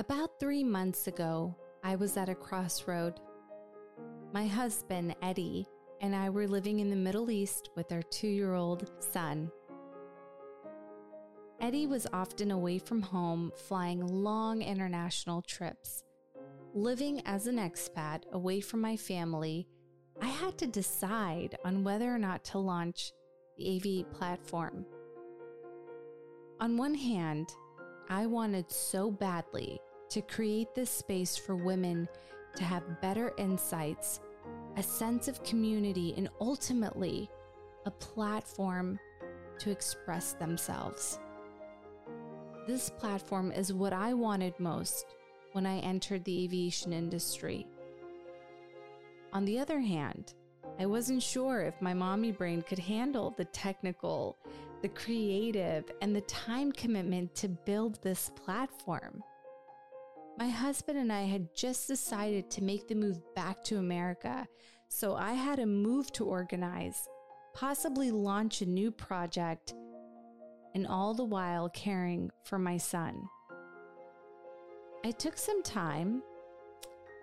About three months ago, I was at a crossroad. My husband, Eddie, and I were living in the Middle East with our two year old son. Eddie was often away from home, flying long international trips. Living as an expat away from my family, I had to decide on whether or not to launch the AV8 platform. On one hand, I wanted so badly to create this space for women to have better insights, a sense of community, and ultimately a platform to express themselves. This platform is what I wanted most when I entered the aviation industry. On the other hand, I wasn't sure if my mommy brain could handle the technical, the creative, and the time commitment to build this platform. My husband and I had just decided to make the move back to America, so I had a move to organize, possibly launch a new project, and all the while caring for my son. I took some time,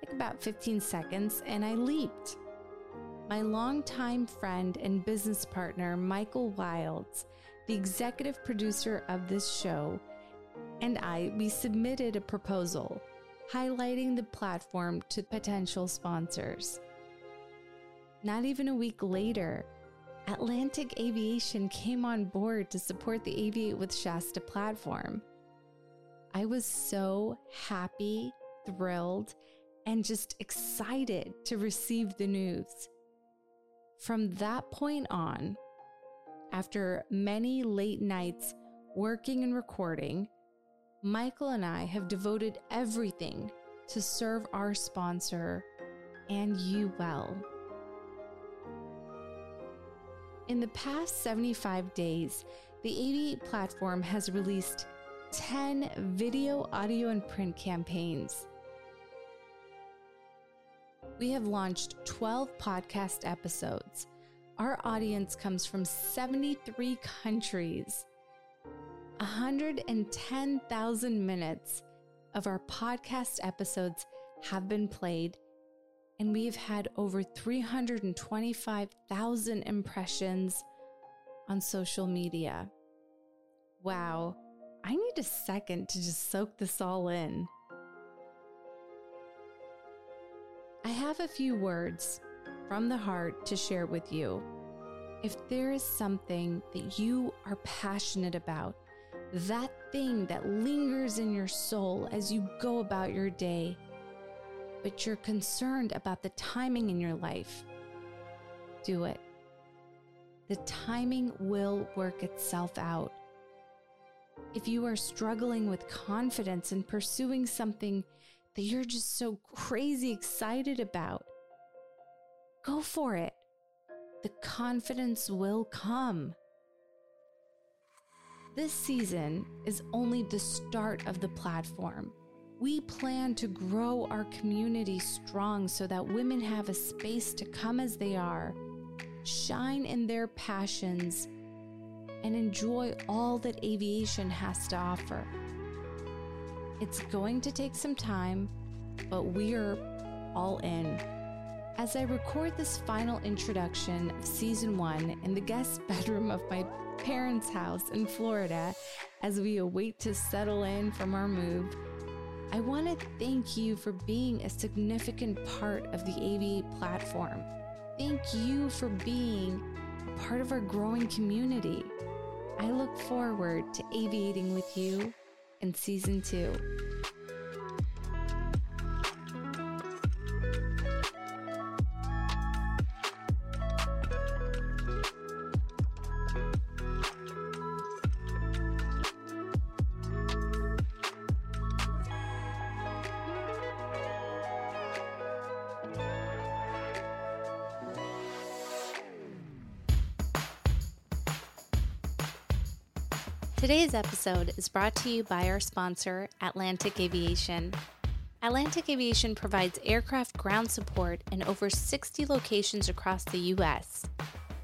like about 15 seconds, and I leaped. My longtime friend and business partner, Michael Wilds, the executive producer of this show, and I, we submitted a proposal highlighting the platform to potential sponsors. Not even a week later, Atlantic Aviation came on board to support the Aviate with Shasta platform. I was so happy, thrilled, and just excited to receive the news. From that point on, after many late nights working and recording, Michael and I have devoted everything to serve our sponsor and you well. In the past 75 days, the AV8 platform has released 10 video, audio, and print campaigns. We have launched 12 podcast episodes. Our audience comes from 73 countries 110,000 minutes of our podcast episodes have been played, and we've had over 325,000 impressions on social media. Wow, I need a second to just soak this all in. I have a few words from the heart to share with you. If there is something that you are passionate about, that thing that lingers in your soul as you go about your day, but you're concerned about the timing in your life, do it. The timing will work itself out. If you are struggling with confidence and pursuing something that you're just so crazy excited about, go for it. The confidence will come. This season is only the start of the platform. We plan to grow our community strong so that women have a space to come as they are, shine in their passions, and enjoy all that aviation has to offer. It's going to take some time, but we're all in. As I record this final introduction of season one in the guest bedroom of my parents' house in Florida as we await to settle in from our move, I want to thank you for being a significant part of the AV8 platform. Thank you for being part of our growing community. I look forward to aviating with you in season two. Episode is brought to you by our sponsor, Atlantic Aviation. Atlantic Aviation provides aircraft ground support in over 60 locations across the U.S.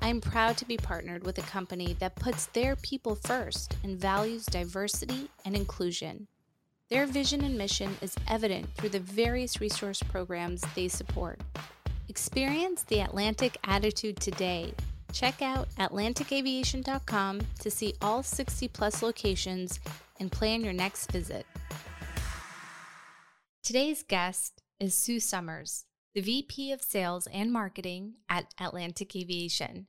I am proud to be partnered with a company that puts their people first and values diversity and inclusion. Their vision and mission is evident through the various resource programs they support. Experience the Atlantic attitude today. Check out AtlanticAviation.com to see all 60 plus locations and plan your next visit. Today's guest is Sue Summers, the VP of Sales and Marketing at Atlantic Aviation.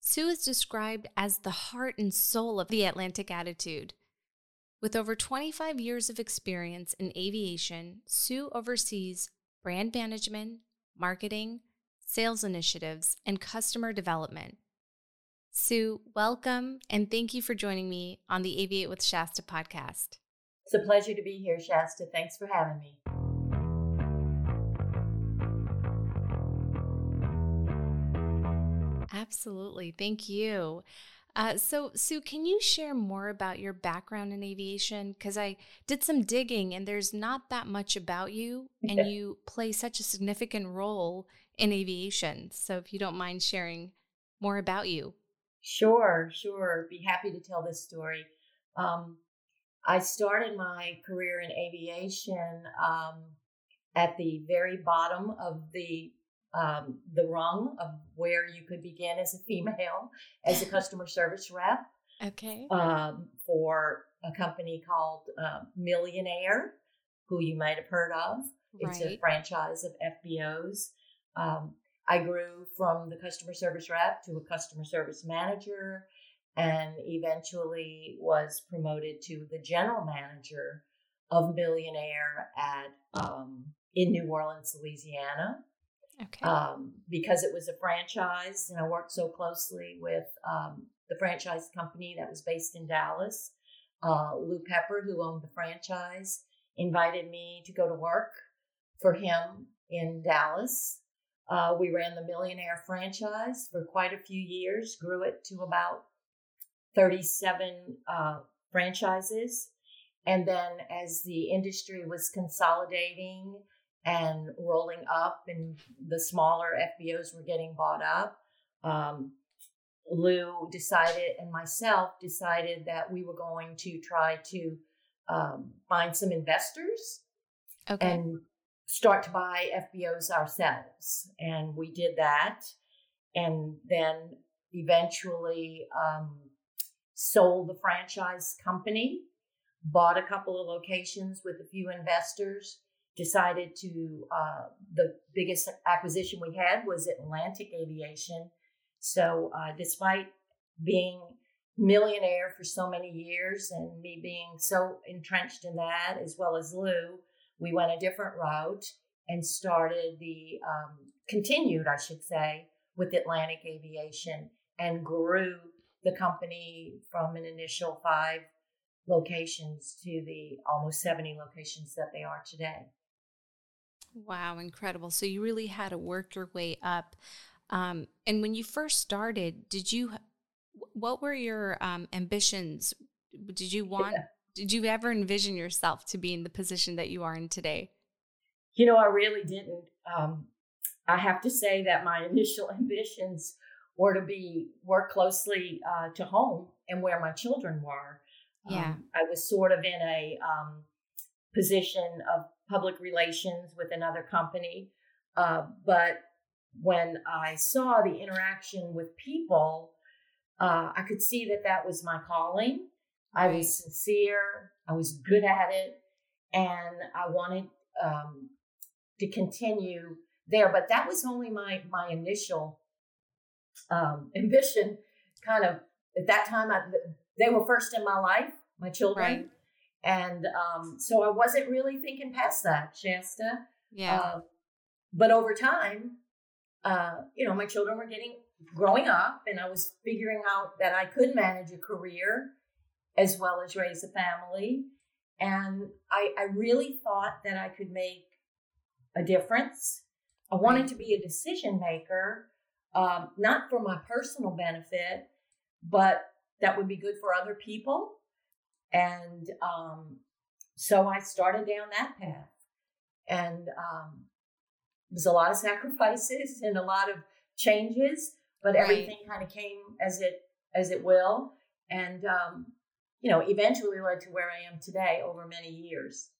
Sue is described as the heart and soul of the Atlantic attitude. With over 25 years of experience in aviation, Sue oversees brand management, marketing, sales initiatives, and customer development. Sue, welcome and thank you for joining me on the Aviate with Shasta podcast. It's a pleasure to be here, Shasta. Thanks for having me. Absolutely. Thank you. Uh, so, Sue, can you share more about your background in aviation? Because I did some digging and there's not that much about you, and you play such a significant role in aviation. So, if you don't mind sharing more about you. Sure, sure. Be happy to tell this story. Um, I started my career in aviation um, at the very bottom of the um, the rung of where you could begin as a female as a customer service rep. Okay. Um, for a company called uh, Million Air, who you might have heard of. It's right. a franchise of FBOs. Um, I grew from the customer service rep to a customer service manager and eventually was promoted to the general manager of Million Air at um, in New Orleans, Louisiana. Okay. Um, because it was a franchise, and I worked so closely with um, the franchise company that was based in Dallas. Uh, Lou Pepper, who owned the franchise, invited me to go to work for him in Dallas. Uh, we ran the Million Air franchise for quite a few years, grew it to about 37 uh, franchises. And then as the industry was consolidating and rolling up, and the smaller FBOs were getting bought up. Um, Lou decided, and myself decided that we were going to try to um, find some investors okay. and start to buy FBOs ourselves. And we did that. And then eventually um, sold the franchise company, bought a couple of locations with a few investors, decided to uh, the biggest acquisition we had was Atlantic Aviation. So, uh, despite being Million Air for so many years and me being so entrenched in that, as well as Lou, we went a different route and started the um, continued, I should say, with Atlantic Aviation and grew the company from an initial five locations to the almost 70 locations that they are today. Wow, incredible. So you really had to work your way up. Um, and when you first started, did you, what were your um, ambitions? Did you want, yeah. Did you ever envision yourself to be in the position that you are in today? You know, I really didn't. Um, I have to say that my initial ambitions were to be work closely uh, to home and where my children were. Yeah, um, I was sort of in a um, position of public relations with another company. Uh, but when I saw the interaction with people, uh, I could see that that was my calling. I was sincere, I was good at it, and I wanted um, to continue there. But that was only my my initial um, ambition. Kind of at that time, I, they were first in my life, my children. Right. And um, so I wasn't really thinking past that, Shasta. Yeah. Uh, but over time, uh, you know, my children were getting growing up, and I was figuring out that I could manage a career as well as raise a family. And I, I really thought that I could make a difference. I wanted to be a decision maker, um, not for my personal benefit, but that would be good for other people and um, so I started down that path. And um, was a lot of sacrifices and a lot of changes, but everything right. kind of came as it as it will. And um, you know, eventually led to where I am today over many years.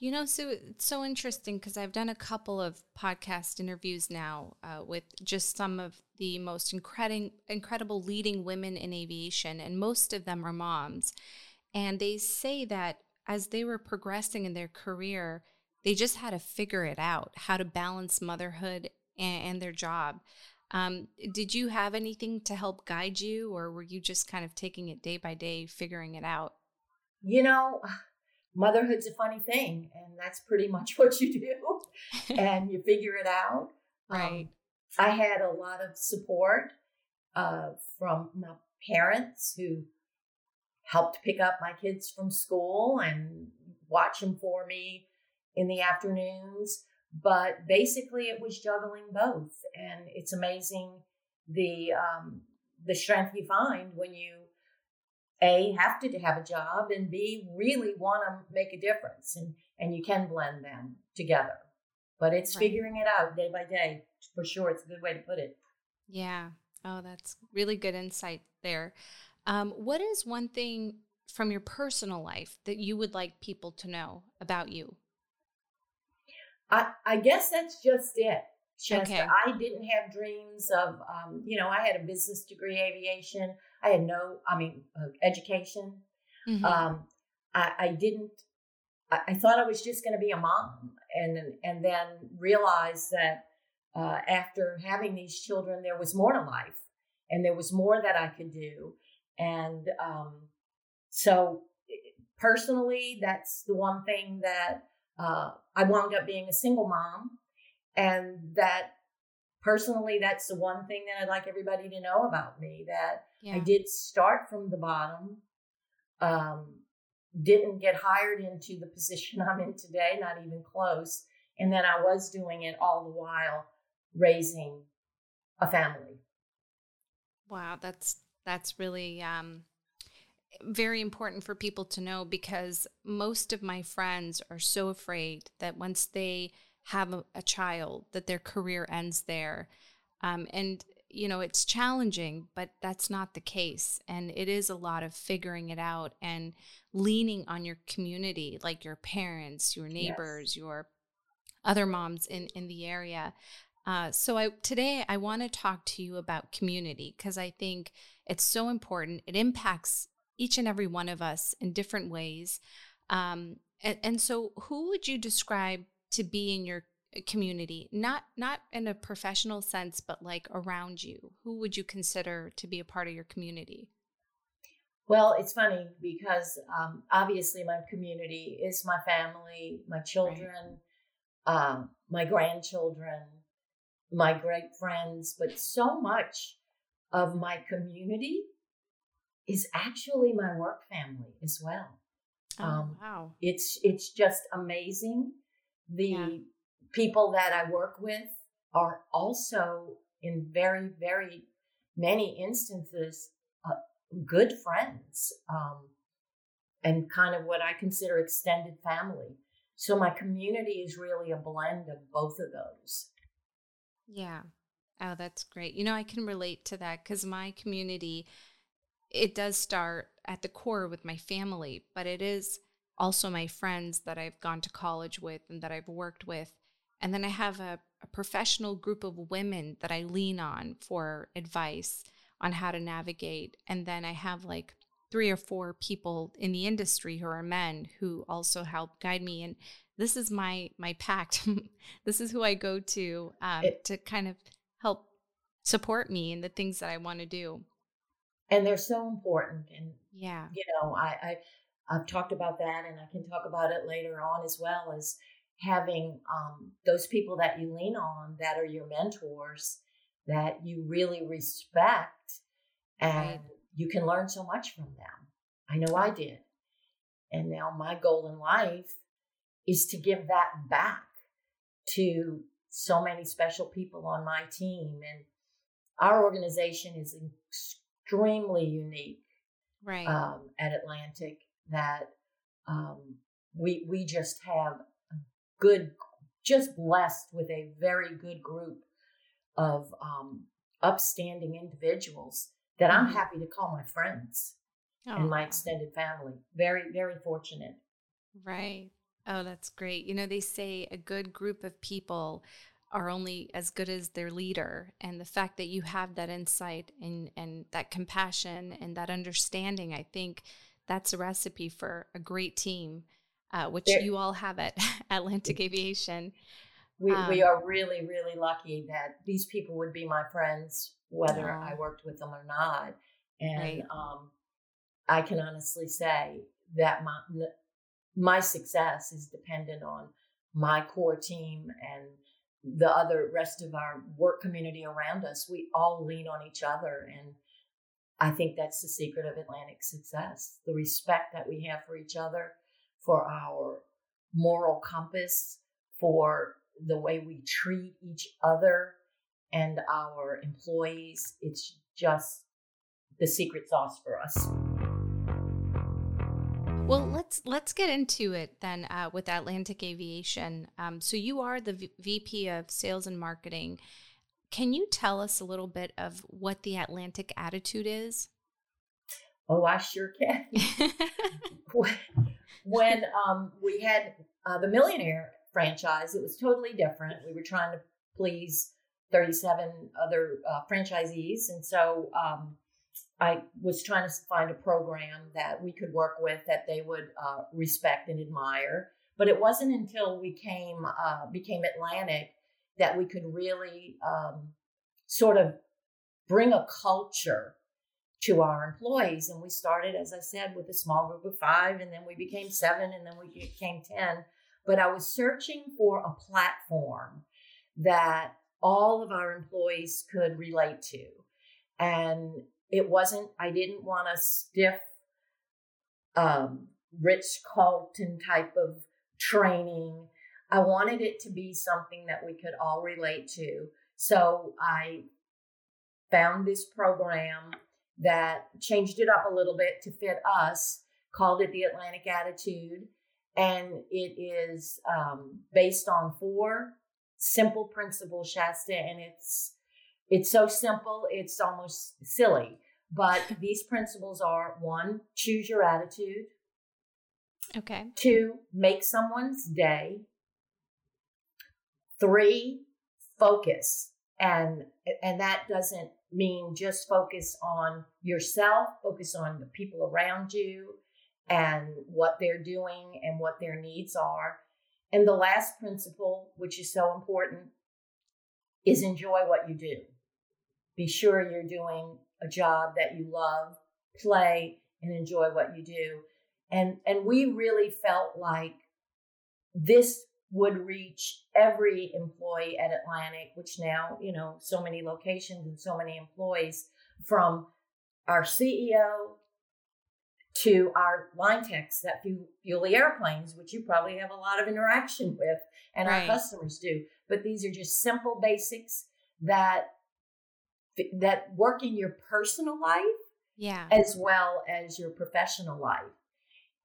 You know, so it's so interesting because I've done a couple of podcast interviews now uh, with just some of the most incredible, incredible leading women in aviation, and most of them are moms. And they say that as they were progressing in their career, they just had to figure it out how to balance motherhood and, and their job. Um, did you have anything to help guide you, or were you just kind of taking it day by day, figuring it out? You know, motherhood's a funny thing, and that's pretty much what you do, and you figure it out. Um, right. Um, I had a lot of support uh, from my parents who helped pick up my kids from school and watch them for me in the afternoons. But basically, it was juggling both, and it's amazing the um, the strength you find when you a have to have a job and b really want to make a difference and and you can blend them together. But it's right. figuring it out day by day. For sure it's a good way to put it. Yeah. Oh that's really good insight there. Um, what is one thing from your personal life that you would like people to know about you i i guess that's just it just okay. I didn't have dreams of, um, you know, I had a business degree, aviation. I had no, I mean, uh, education. Mm-hmm. Um, I, I, didn't. I, I, thought I was just going to be a mom, and and then realized that uh, after having these children, there was more to life, and there was more that I could do, and um, so personally, that's the one thing that uh, I wound up being a single mom and that personally, that's the one thing that I'd like everybody to know about me that yeah. I did start from the bottom. Um, didn't get hired into the position I'm in today, not even close. And then I was doing it all the while raising a family. Wow, that's that's really um, very important for people to know because most of my friends are so afraid that once they have a, a child, that their career ends there. Um, and, you know, it's challenging, but that's not the case. And it is a lot of figuring it out and leaning on your community, like your parents, your neighbors, yes. your other moms in, in the area. Uh, so I today I want to talk to you about community because I think it's so important. It impacts each and every one of us in different ways. Um, and, and so, who would you describe to be in your uh, community not not in a professional sense but like around you who would you consider to be a part of your community well it's funny because um, obviously my community is my family my children right. um, my grandchildren my great friends but so much of my community is actually my work family as well oh, um, wow it's it's just amazing the yeah. people that I work with are also, in very, very many instances, uh, good friends um, and kind of what I consider extended family. So my community is really a blend of both of those. Yeah. Oh, that's great. You know, I can relate to that because my community, it does start at the core with my family, but it is also my friends that I've gone to college with and that I've worked with. And then I have a, a, professional group of women that I lean on for advice on how to navigate. And then I have like three or four people in the industry who are men who also help guide me. And this is my my pact. this is who I go to um, it, to kind of help support me in the things that I want to do. And they're so important. And yeah, you know, I, I I've talked about that and I can talk about it later on as well as having um, those people that you lean on that are your mentors that you really respect and right. you can learn so much from them. I know I did. And now my goal in life is to give that back to so many special people on my team. And our organization is extremely unique right. um, at Atlantic that um, we we just have good, just blessed with a very good group of um, upstanding individuals that I'm mm-hmm. happy to call my friends. oh. and my extended family. Very, very fortunate. Right. Oh, that's great. You know, they say a good group of people are only as good as their leader. And the fact that you have that insight and, and that compassion and that understanding, I think that's a recipe for a great team, uh, which there, you all have at Atlantic Aviation. We, um, we are really, really lucky that these people would be my friends, whether I worked with them or not. And right. um, I can honestly say that my, my success is dependent on my core team and the other rest of our work community around us. We all lean on each other. And I think that's the secret of Atlantic success the respect that we have for each other, for our moral compass, for the way we treat each other and our employees. It's just the secret sauce for us. Well, let's let's get into it then uh, with Atlantic Aviation. Um, so you are the v- VP of Sales and Marketing. Can you tell us a little bit of what the Atlantic attitude is? Oh, I sure can. when um, we had uh, the Million Air franchise, it was totally different. We were trying to please 37 other uh, franchisees, and so um, I was trying to find a program that we could work with that they would uh, respect and admire. But it wasn't until we came uh, became Atlantic that we could really um, sort of bring a culture to our employees. And we started, as I said, with a small group of five, and then we became seven, and then we became ten. But I was searching for a platform that all of our employees could relate to. And it wasn't, I didn't want a stiff, um, Ritz Carlton type of training. I wanted it to be something that we could all relate to. So I found this program that changed it up a little bit to fit us, called it the Atlantic Attitude. And it is um, based on four simple principles, Shasta, and it's it's so simple, it's almost silly. But these principles are one, choose your attitude. Okay. Two, make someone's day. Three, focus. And and that doesn't mean just focus on yourself, focus on the people around you and what they're doing and what their needs are. And the last principle, which is so important, is enjoy what you do. Be sure you're doing a job that you love, play and enjoy what you do. And and we really felt like this would reach every employee at Atlantic, which now, you know, so many locations and so many employees from our CEO to our line techs that fuel the airplanes, which you probably have a lot of interaction with and right. our customers do. But these are just simple basics that that work in your personal life yeah. as well as your professional life.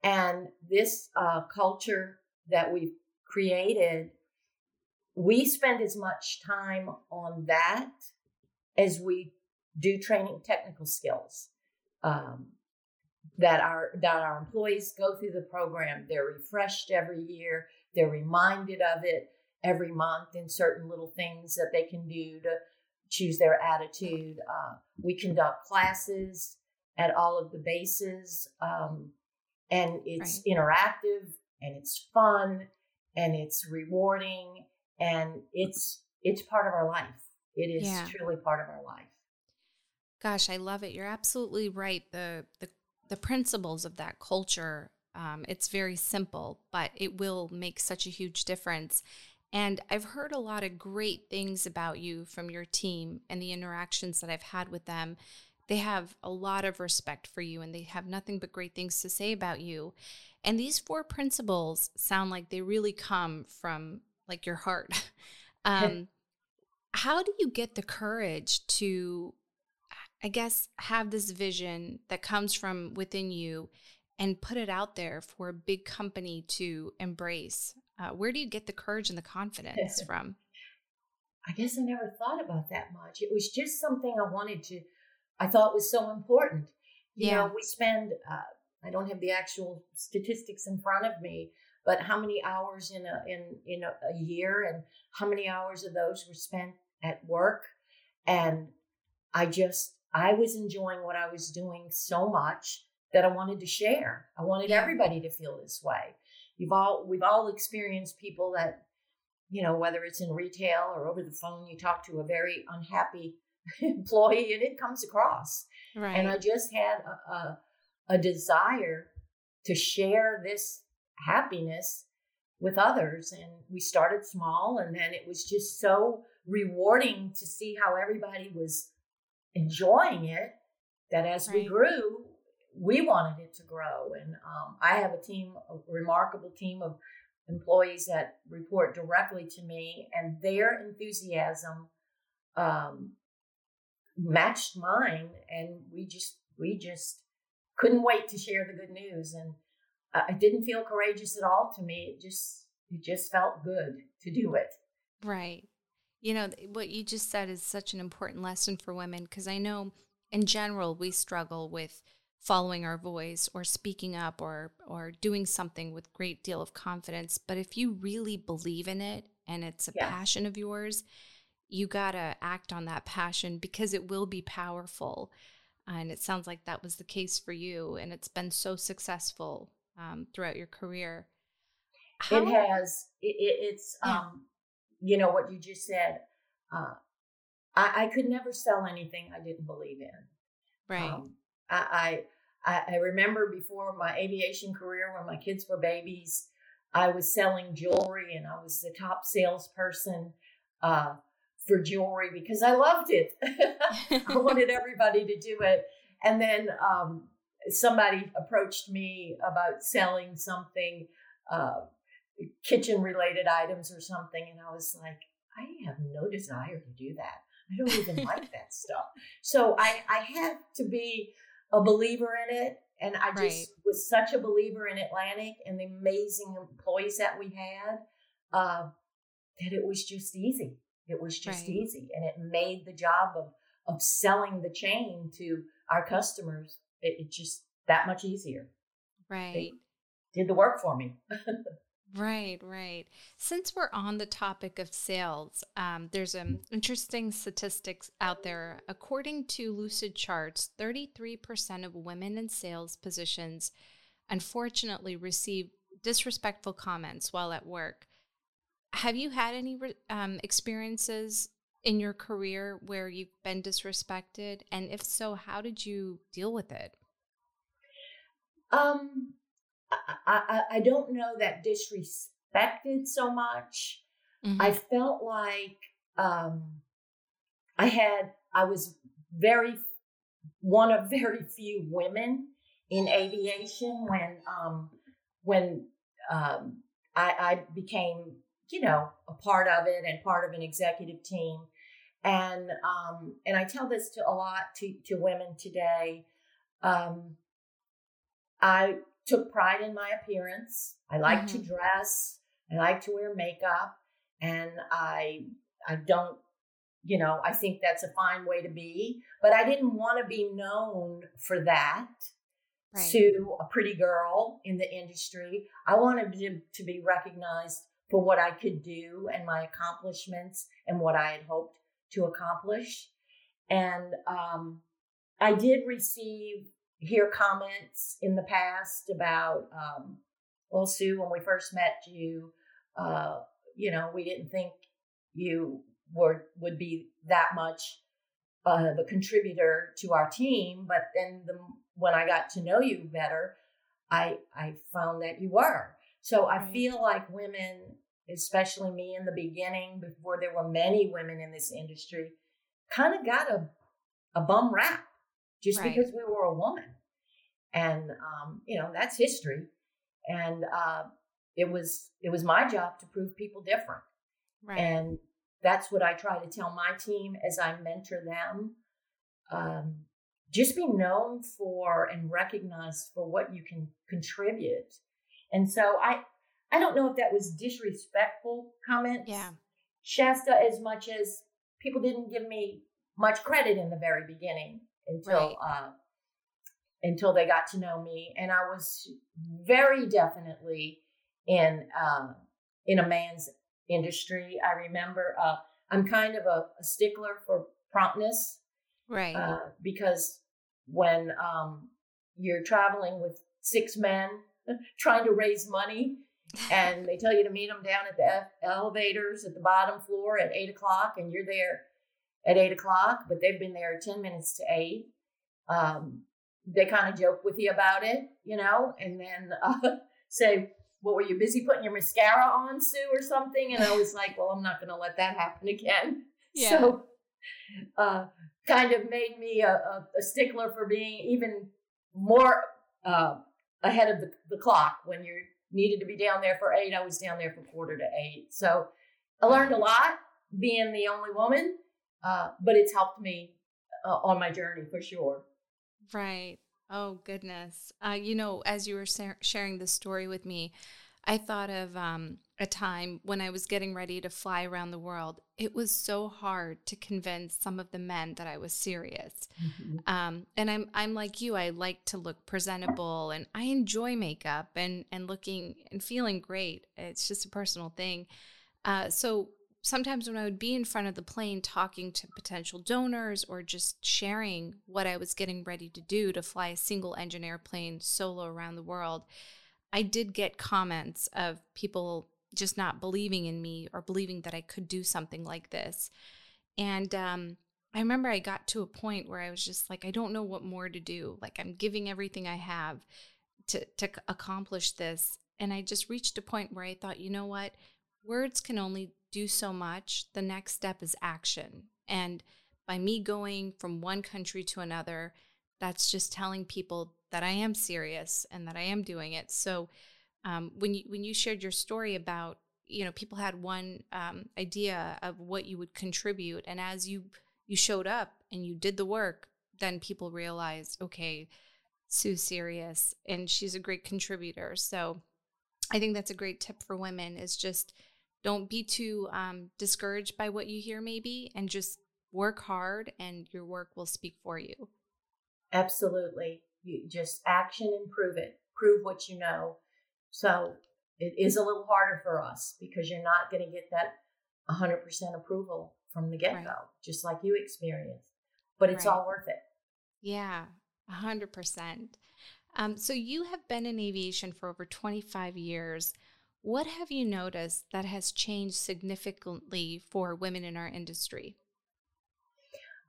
And this uh, culture that we've created we spend as much time on that as we do training technical skills um, that our that our employees go through the program they're refreshed every year they're reminded of it every month in certain little things that they can do to choose their attitude. Uh, we conduct classes at all of the bases, um, and it's right. interactive and it's fun and it's rewarding and it's it's part of our life. It is yeah. truly part of our life. Gosh, I love it. You're absolutely right. The the the principles of that culture um, it's very simple, but it will make such a huge difference. And I've heard a lot of great things about you from your team and the interactions that I've had with them. They have a lot of respect for you and they have nothing but great things to say about you. And these four principles sound like they really come from like your heart. um, how do you get the courage to, I guess, have this vision that comes from within you and put it out there for a big company to embrace? Uh, where do you get the courage and the confidence from? I guess I never thought about that much. It was just something I wanted to, I thought was so important. You yeah. know, we spend, uh, I don't have the actual statistics in front of me, but how many hours in a in in a, a, year and how many hours of those were spent at work and i just i was enjoying what i was doing so much that i wanted to share i wanted everybody to feel this way you've all we've all experienced people that you know whether it's in retail or over the phone you talk to a very unhappy employee and it comes across right and i just had a, a, a desire to share this happiness with others. And we started small, and then it was just so rewarding to see how everybody was enjoying it that as right. we grew, we wanted it to grow. And um, I have a team, a remarkable team of employees that report directly to me, and their enthusiasm um, matched mine. And we just, we just couldn't wait to share the good news. And it didn't feel courageous at all to me. It just it just felt good to do it. Right. You know, what you just said is such an important lesson for women because I know in general we struggle with following our voice or speaking up or or doing something with great deal of confidence, but if you really believe in it and it's a yes. passion of yours, you got to act on that passion because it will be powerful. And it sounds like that was the case for you and it's been so successful um, throughout your career. How, it has. It, it's yeah. um, you know what you just said. Uh, I, I, could never sell anything I didn't believe in. Right. Um, I, I I remember before my aviation career, when my kids were babies, I was selling jewelry and I was the top salesperson uh, for jewelry because I loved it. I wanted everybody to do it. And then um, somebody approached me about selling something, uh, kitchen related items or something, and I was like, I have no desire to do that. I don't even like that stuff. So I, I had to be a believer in it. And I just right. was such a believer in Atlantic and the amazing employees that we had uh, that it was just easy. It was just right. easy. And it made the job of, of selling the chain to our customers it, it just that much easier. Right. They did the work for me. Right, right. Since we're on the topic of sales, um, there's an interesting statistics out there. According to Lucid Charts, 33% of women in sales positions unfortunately receive disrespectful comments while at work. Have you had any um, experiences in your career where you've been disrespected? And if so, how did you deal with it? Um, I, I, I don't know that disrespected so much. Mm-hmm. I felt like um, I had, I was very, one of very few women in aviation when, um, when um, I, I became you know, a part of it and part of an executive team. And um, and I tell this to a lot to, to women today. Um, I took pride in my appearance. I like mm-hmm. to dress. I like to wear makeup, and I I don't, you know, I think that's a fine way to be. But I didn't want to be known for that. Right. To a pretty girl in the industry, I wanted to, to be recognized for what I could do and my accomplishments and what I had hoped to accomplish. And um, I did receive hear comments in the past about, um, well, Sue, when we first met you, uh, you know, we didn't think you were would be that much uh, of a contributor to our team. But then the, when I got to know you better, I I found that you were. So I feel like women, especially me in the beginning, before there were many women in this industry, kind of got a, a bum rap just right. because we were a woman. And, um, you know, that's history. And uh, it was it was my job to prove people different. Right. And that's what I try to tell my team as I mentor them. Um, just be known for and recognized for what you can contribute and so I I don't know if that was disrespectful comment. Yeah. Shasta as much as people didn't give me much credit in the very beginning until right. uh, until they got to know me. And I was very definitely in uh, in a man's industry. I remember uh, I'm kind of a, a, stickler for promptness, right? Uh, because when um, you're traveling with six men trying to raise money, and they tell you to meet them down at the elevators at the bottom floor at eight o'clock, and you're there at eight o'clock, but they've been there ten minutes to eight. Um, they kind of joke with you about it, you know, and then uh, say, "What were you busy putting your mascara on, Sue, or something?" And I was like, "Well, I'm not going to let that happen again." Yeah. So, uh, kind of made me a, a, a, stickler for being even more uh, ahead of the, the clock when you needed to be down there for eight. I was down there for quarter to eight. So, I learned a lot being the only woman, uh, but it's helped me uh, on my journey for sure. Right. Oh, goodness. Uh, you know, as you were sharing the story with me, I thought of um, a time when I was getting ready to fly around the world. It was so hard to convince some of the men that I was serious. Mm-hmm. Um, and I'm I'm like you. I like to look presentable, and I enjoy makeup and and looking and feeling great. It's just a personal thing. Uh, so sometimes when I would be in front of the plane talking to potential donors or just sharing what I was getting ready to do to fly a single engine airplane solo around the world, I did get comments of people just not believing in me or believing that I could do something like this. And um, I remember I got to a point where I was just like, I don't know what more to do. Like, I'm giving everything I have to, to accomplish this. And I just reached a point where I thought, you know what? Words can only do so much. The next step is action. And by me going from one country to another, that's just telling people that I am serious and that I am doing it. So um, when you when you shared your story about you know people had one um, idea of what you would contribute, and as you you showed up and you did the work, then people realized, okay, Sue's serious and she's a great contributor. So I think that's a great tip for women is just don't be too um, discouraged by what you hear, maybe, and just work hard and your work will speak for you. Absolutely. You just action and prove it. Prove what you know. So it is a little harder for us because you're not going to get that 100% approval from the get go, right. just like you experienced. But it's right. all worth it. Yeah, 100%. Um, so you have been in aviation for over 25 years. What have you noticed that has changed significantly for women in our industry?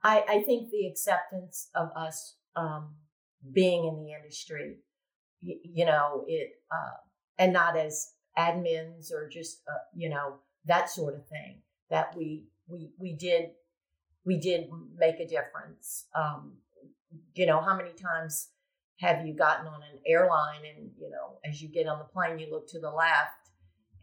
I, I think the acceptance of us um, being in the industry, you, you know, it, uh, and not as admins or just, uh, you know, that sort of thing. That we we we did we did make a difference. Um, you know, how many times have you gotten on an airline and you know, as you get on the plane, you look to the left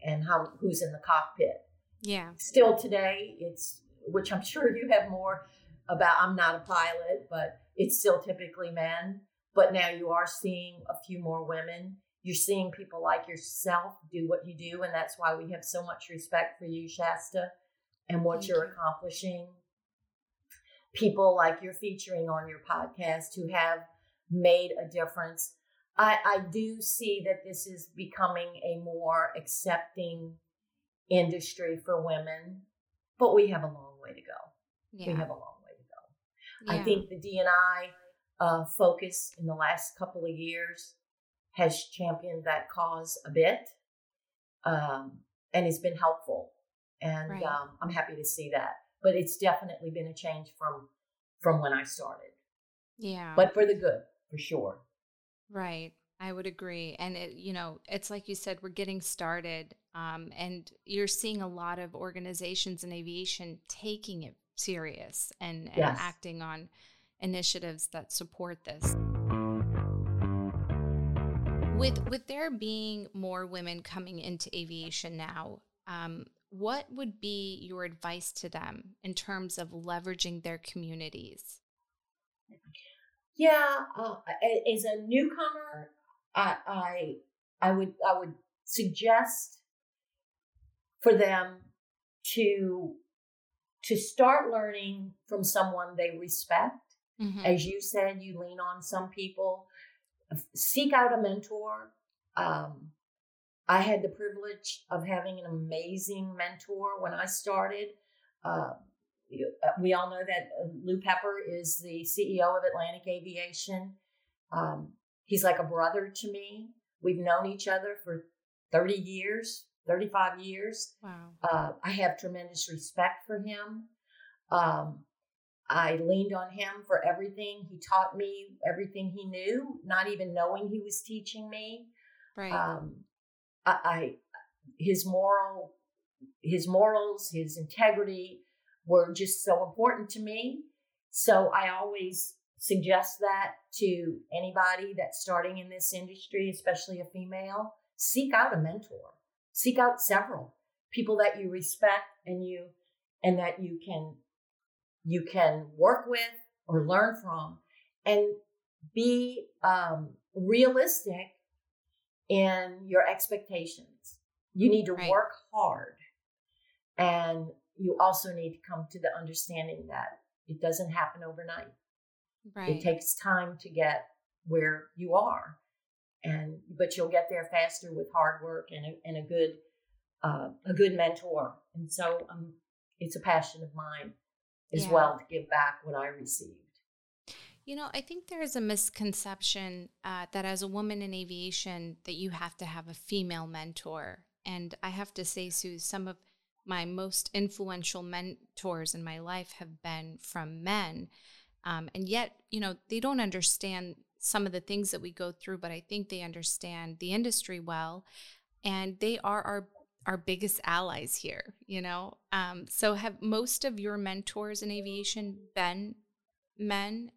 and how who's in the cockpit. Yeah. Still today, it's which I'm sure you have more about. I'm not a pilot, but it's still typically men. But now you are seeing a few more women. You're seeing people like yourself do what you do, and that's why we have so much respect for you, Shasta, and what Thank you're you. accomplishing. People like you're featuring on your podcast who have made a difference I, I do see that this is becoming a more accepting industry for women, but we have a long way to go. Yeah. We have a long way to go. Yeah. I think the DNI uh, focus in the last couple of years has championed that cause a bit um, and has been helpful. And right. um, I'm happy to see that. But it's definitely been a change from from when I started. Yeah. But for the good, for sure. Right. I would agree. And it, you know, it's like you said, we're getting started. Um, and you're seeing a lot of organizations in aviation taking it serious and, and yes. acting on initiatives that support this. With with there being more women coming into aviation now, um, what would be your advice to them in terms of leveraging their communities? Yeah, uh, as a newcomer, I, I, I would, I would suggest for them to, to start learning from someone they respect. Mm-hmm. As you said, you lean on some people. seek out a mentor. Um, I had the privilege of having an amazing mentor when I started. Uh, we all know that uh, Lou Pepper is the CEO of Atlantic Aviation. Um, he's like a brother to me. We've known each other for 30 years, 35 years. Wow. Uh, I have tremendous respect for him. Um, I leaned on him for everything. He taught me everything he knew, not even knowing he was teaching me. Right. Um, I, I, his moral, his morals, his integrity were just so important to me. So I always suggest that to anybody that's starting in this industry, especially a female. Seek out a mentor. Seek out several people that you respect and you and that you can you can work with or learn from and be um, realistic in your expectations. You need to right. work hard and you also need to come to the understanding that it doesn't happen overnight. Right. It takes time to get where you are. And but you'll get there faster with hard work and a, and a good uh, a good mentor. And so um, it's a passion of mine as yeah. well to give back what I received. You know, I think there is a misconception uh, that as a woman in aviation, that you have to have a female mentor. And I have to say, Sue, some of my most influential mentors in my life have been from men. Um, and yet, you know, they don't understand some of the things that we go through, but I think they understand the industry well. And they are our our biggest allies here, you know? Um, so have most of your mentors in aviation been men?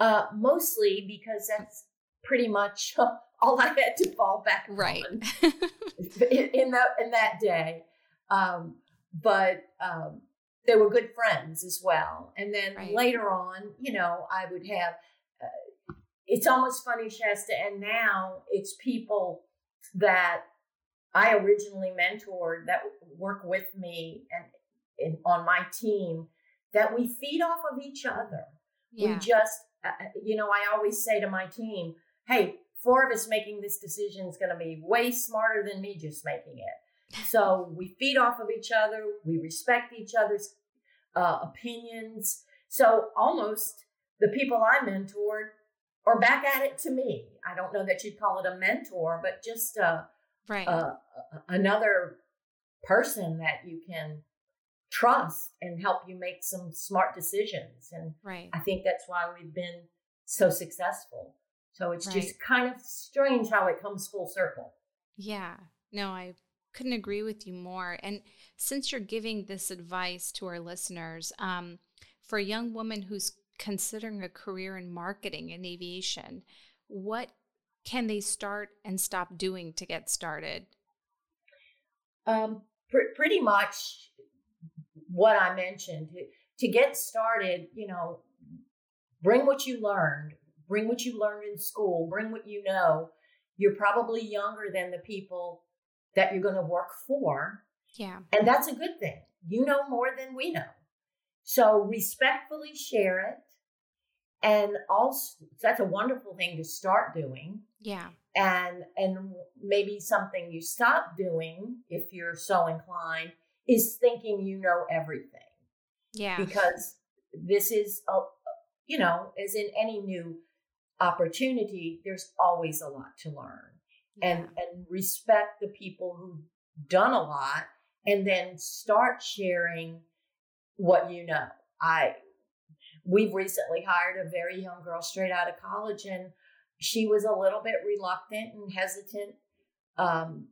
Uh, mostly because that's pretty much all I had to fall back right. on in, in, that, in that day. Um, but um, they were good friends as well. And then right. later on, you know, I would have, uh, it's almost funny, Shaesta, and now it's people that I originally mentored that work with me and, on my team that we feed off of each other. Yeah. We just, uh, uh, you know, I always say to my team, hey, four of us making this decision is going to be way smarter than me just making it. So we feed off of each other, we respect each other's uh, opinions. So almost the people I mentored are back at it to me. I don't know that you'd call it a mentor, but just uh, right. Uh, another person that you can trust and help you make some smart decisions. And right. I think that's why we've been so successful. So it's right. just kind of strange how it comes full circle. Yeah. No, I couldn't agree with you more. And since you're giving this advice to our listeners, um, for a young woman who's considering a career in marketing and aviation, what can they start and stop doing to get started? Um, pr- pretty much what I mentioned. To get started, you know, bring what you learned, bring what you learned in school, bring what you know. You're probably younger than the people that you're going to work for. Yeah. And that's a good thing. You know more than we know. So respectfully share it and also that's a wonderful thing to start doing yeah and and maybe something you stop doing if you're so inclined is thinking you know everything yeah because this is a you know as in any new opportunity there's always a lot to learn yeah. and and respect the people who've done a lot and then start sharing what you know i We've recently hired a very young girl straight out of college, and she was a little bit reluctant and hesitant. Um,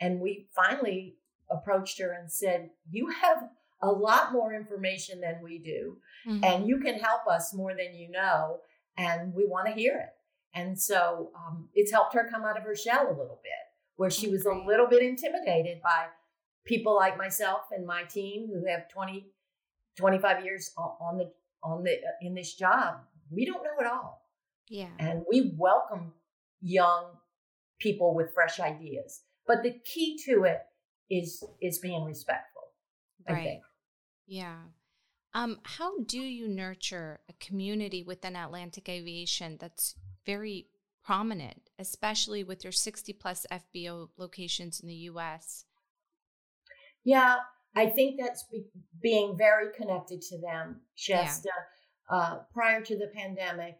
and we finally approached her and said, You have a lot more information than we do, mm-hmm. and you can help us more than you know, and we want to hear it. And so um, it's helped her come out of her shell a little bit, where she was a little bit intimidated by people like myself and my team who have 20, 25 years on the on the uh, in this job. We don't know it all. Yeah. And we welcome young people with fresh ideas. But the key to it is is being respectful right. i think. Yeah. Um how do you nurture a community within atlantic aviation that's very prominent, especially with your 60 plus FBO locations in the US? Yeah, I think that's be- being very connected to them, Shaesta. Yeah. Uh, prior to the pandemic,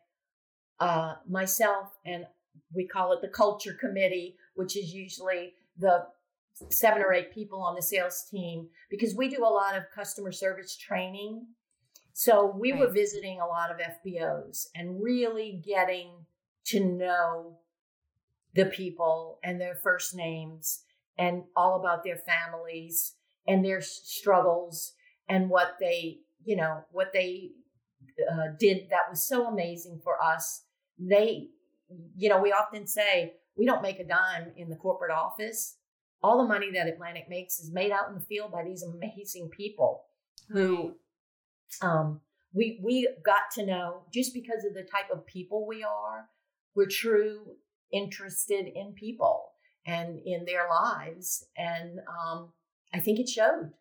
uh, myself and we call it the culture committee, which is usually the seven or eight people on the sales team, because we do a lot of customer service training. So we right. were visiting a lot of FBOs and really getting to know the people and their first names and all about their families and their struggles and what they, you know, what they uh, did that was so amazing for us. They, you know, we often say we don't make a dime in the corporate office. All the money that Atlantic makes is made out in the field by these amazing people who um, we we got to know just because of the type of people we are. We're true interested in people and in their lives, and um, I think it showed.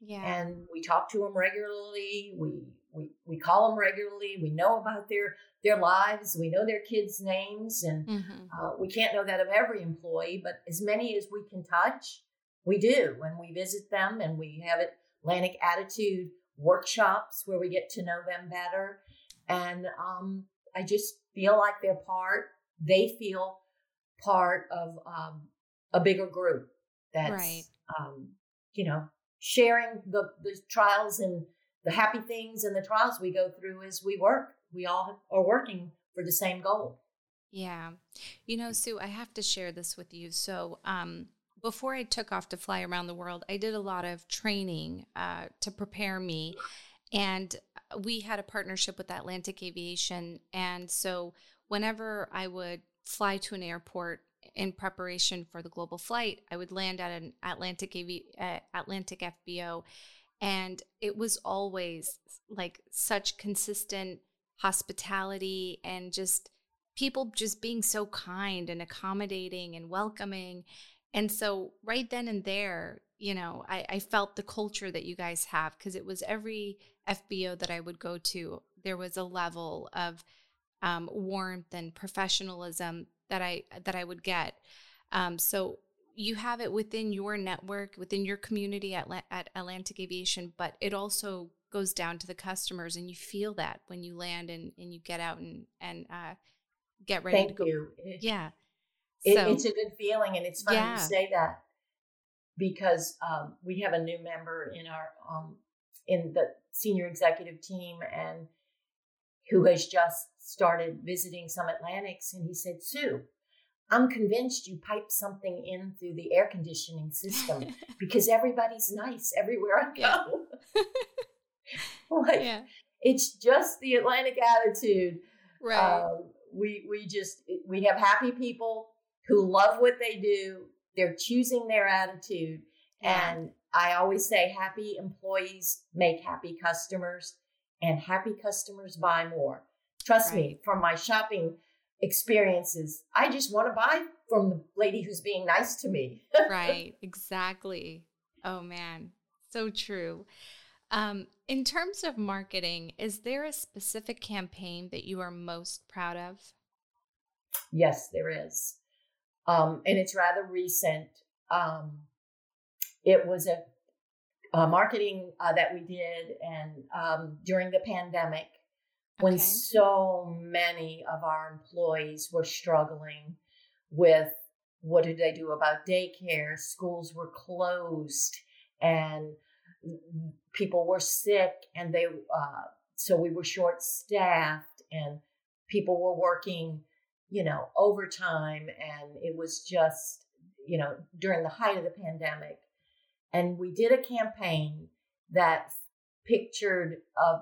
Yeah. And we talk to them regularly. We we we call them regularly. We know about their their lives. We know their kids' names, and mm-hmm. uh, we can't know that of every employee, but as many as we can touch, we do. When we visit them, and we have Atlantic Attitude workshops where we get to know them better, and um, I just feel like they're part. They feel part of um, a bigger group that's right. um, you know sharing the the trials and the happy things and the trials we go through as we work. We all are working for the same goal. Yeah. You know, Sue, I have to share this with you. So, um, before I took off to fly around the world, I did a lot of training uh, to prepare me. And we had a partnership with Atlantic Aviation. And so, whenever I would fly to an airport in preparation for the global flight, I would land at an Atlantic AV, uh, Atlantic FBO and it was always like such consistent hospitality and just people just being so kind and accommodating and welcoming. And so, right then and there, you know, I, I felt the culture that you guys have because it was every FBO that I would go to, there was a level of um, warmth and professionalism that I that I would get. Um, so you have it within your network, within your community at, at Atlantic Aviation, but it also goes down to the customers, and you feel that when you land and, and you get out and and uh, get ready Thank to go. You. Yeah, it, so, it's a good feeling, and it's funny yeah. you say that because um, we have a new member in our um, in the senior executive team, and who has just started visiting some Atlantics, and he said, "Sue." I'm convinced you piped something in through the air conditioning system because everybody's nice everywhere I go. Yeah. like, yeah. It's just the Atlantic attitude. Right. Um, we we just we have happy people who love what they do. They're choosing their attitude, yeah. and I always say, happy employees make happy customers, and happy customers buy more. Trust right. me, from my shopping experiences. I just want to buy from the lady who's being nice to me. right, exactly. Oh man, so true. Um, in terms of marketing, is there a specific campaign that you are most proud of? Yes, there is. Um, and it's rather recent. Um, it was a, a marketing uh, that we did and um, during the pandemic when okay. so many of our employees were struggling with what did they do about daycare schools were closed and people were sick and they uh, so we were short staffed and people were working you know overtime and it was just you know during the height of the pandemic and we did a campaign that pictured a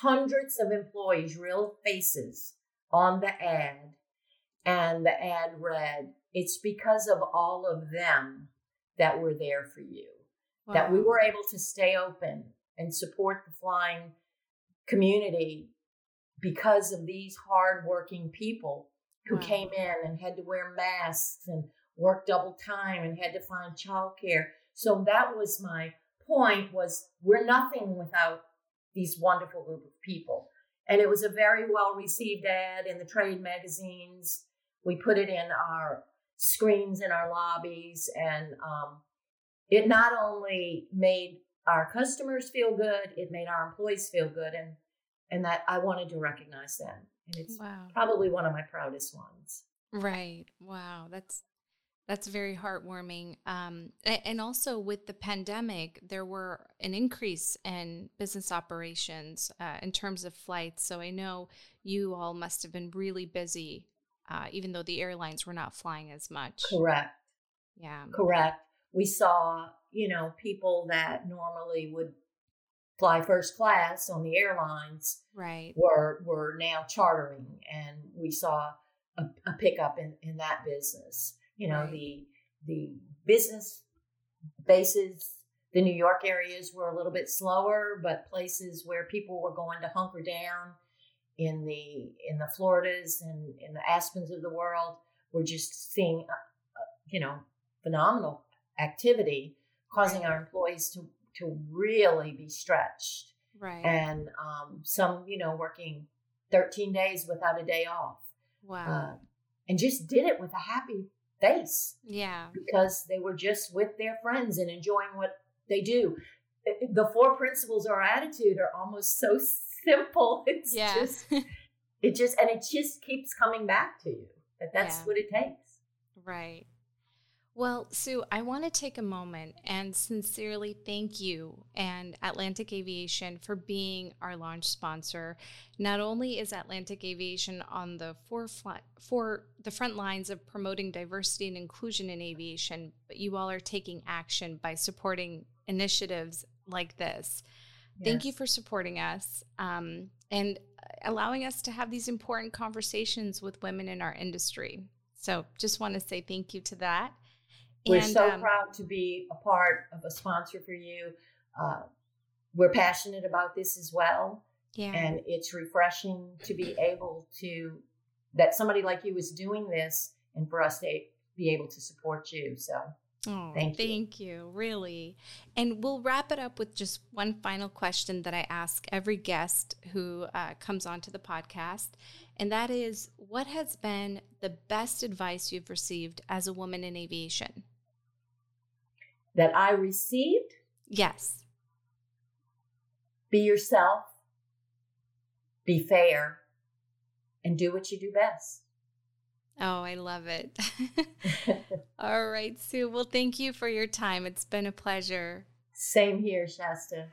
hundreds of employees' real faces on the ad, and the ad read, It's because of all of them that we're there for you, wow. that we were able to stay open and support the flying community because of these hardworking people who wow. came in and had to wear masks and work double time and had to find childcare. So that was my point was we're nothing without these wonderful group of people. And it was a very well received ad in the trade magazines. We put it in our screens in our lobbies, and um, it not only made our customers feel good, it made our employees feel good, and and that I wanted to recognize them. And it's wow. probably one of my proudest ones. Right. Wow. That's that's very heartwarming. Um, and also with the pandemic, there were an increase in business operations uh, in terms of flights. So I know you all must have been really busy, uh, even though the airlines were not flying as much. Correct. Yeah. Correct. We saw, you know, people that normally would fly first class on the airlines right. were were now chartering and we saw a, a pickup in, in that business. You know, right. the the business bases, the New York areas were a little bit slower, but places where people were going to hunker down in the in the Floridas and in the Aspens of the world, were just seeing, uh, uh, you know, phenomenal activity, causing our employees to to really be stretched. Right. And um, some, you know, working 13 days without a day off. Wow. Uh, and just did it with a happy face. Yeah. Because they were just with their friends and enjoying what they do. The four principles or attitude are almost so simple. It's yeah. just, it just, and it just keeps coming back to you that that's yeah. what it takes. Right. Well, Sue, I want to take a moment and sincerely thank you and Atlantic Aviation for being our launch sponsor. Not only is Atlantic Aviation on the forefront for the front lines of promoting diversity and inclusion in aviation, but you all are taking action by supporting initiatives like this. Yes. Thank you for supporting us um, and allowing us to have these important conversations with women in our industry. So, just want to say thank you to that. We're and, so um, proud to be a part of a sponsor for you. Uh, we're passionate about this as well. Yeah. And it's refreshing to be able to, that somebody like you is doing this and for us to be able to support you. So Oh, thank you. Thank you, really. And we'll wrap it up with just one final question that I ask every guest who uh, comes onto the podcast. And that is what has been the best advice you've received as a woman in aviation? That I received? Yes. Be yourself, be fair, and do what you do best. Oh, I love it. All right, Sue. Well, thank you for your time. It's been a pleasure. Same here, Shaesta.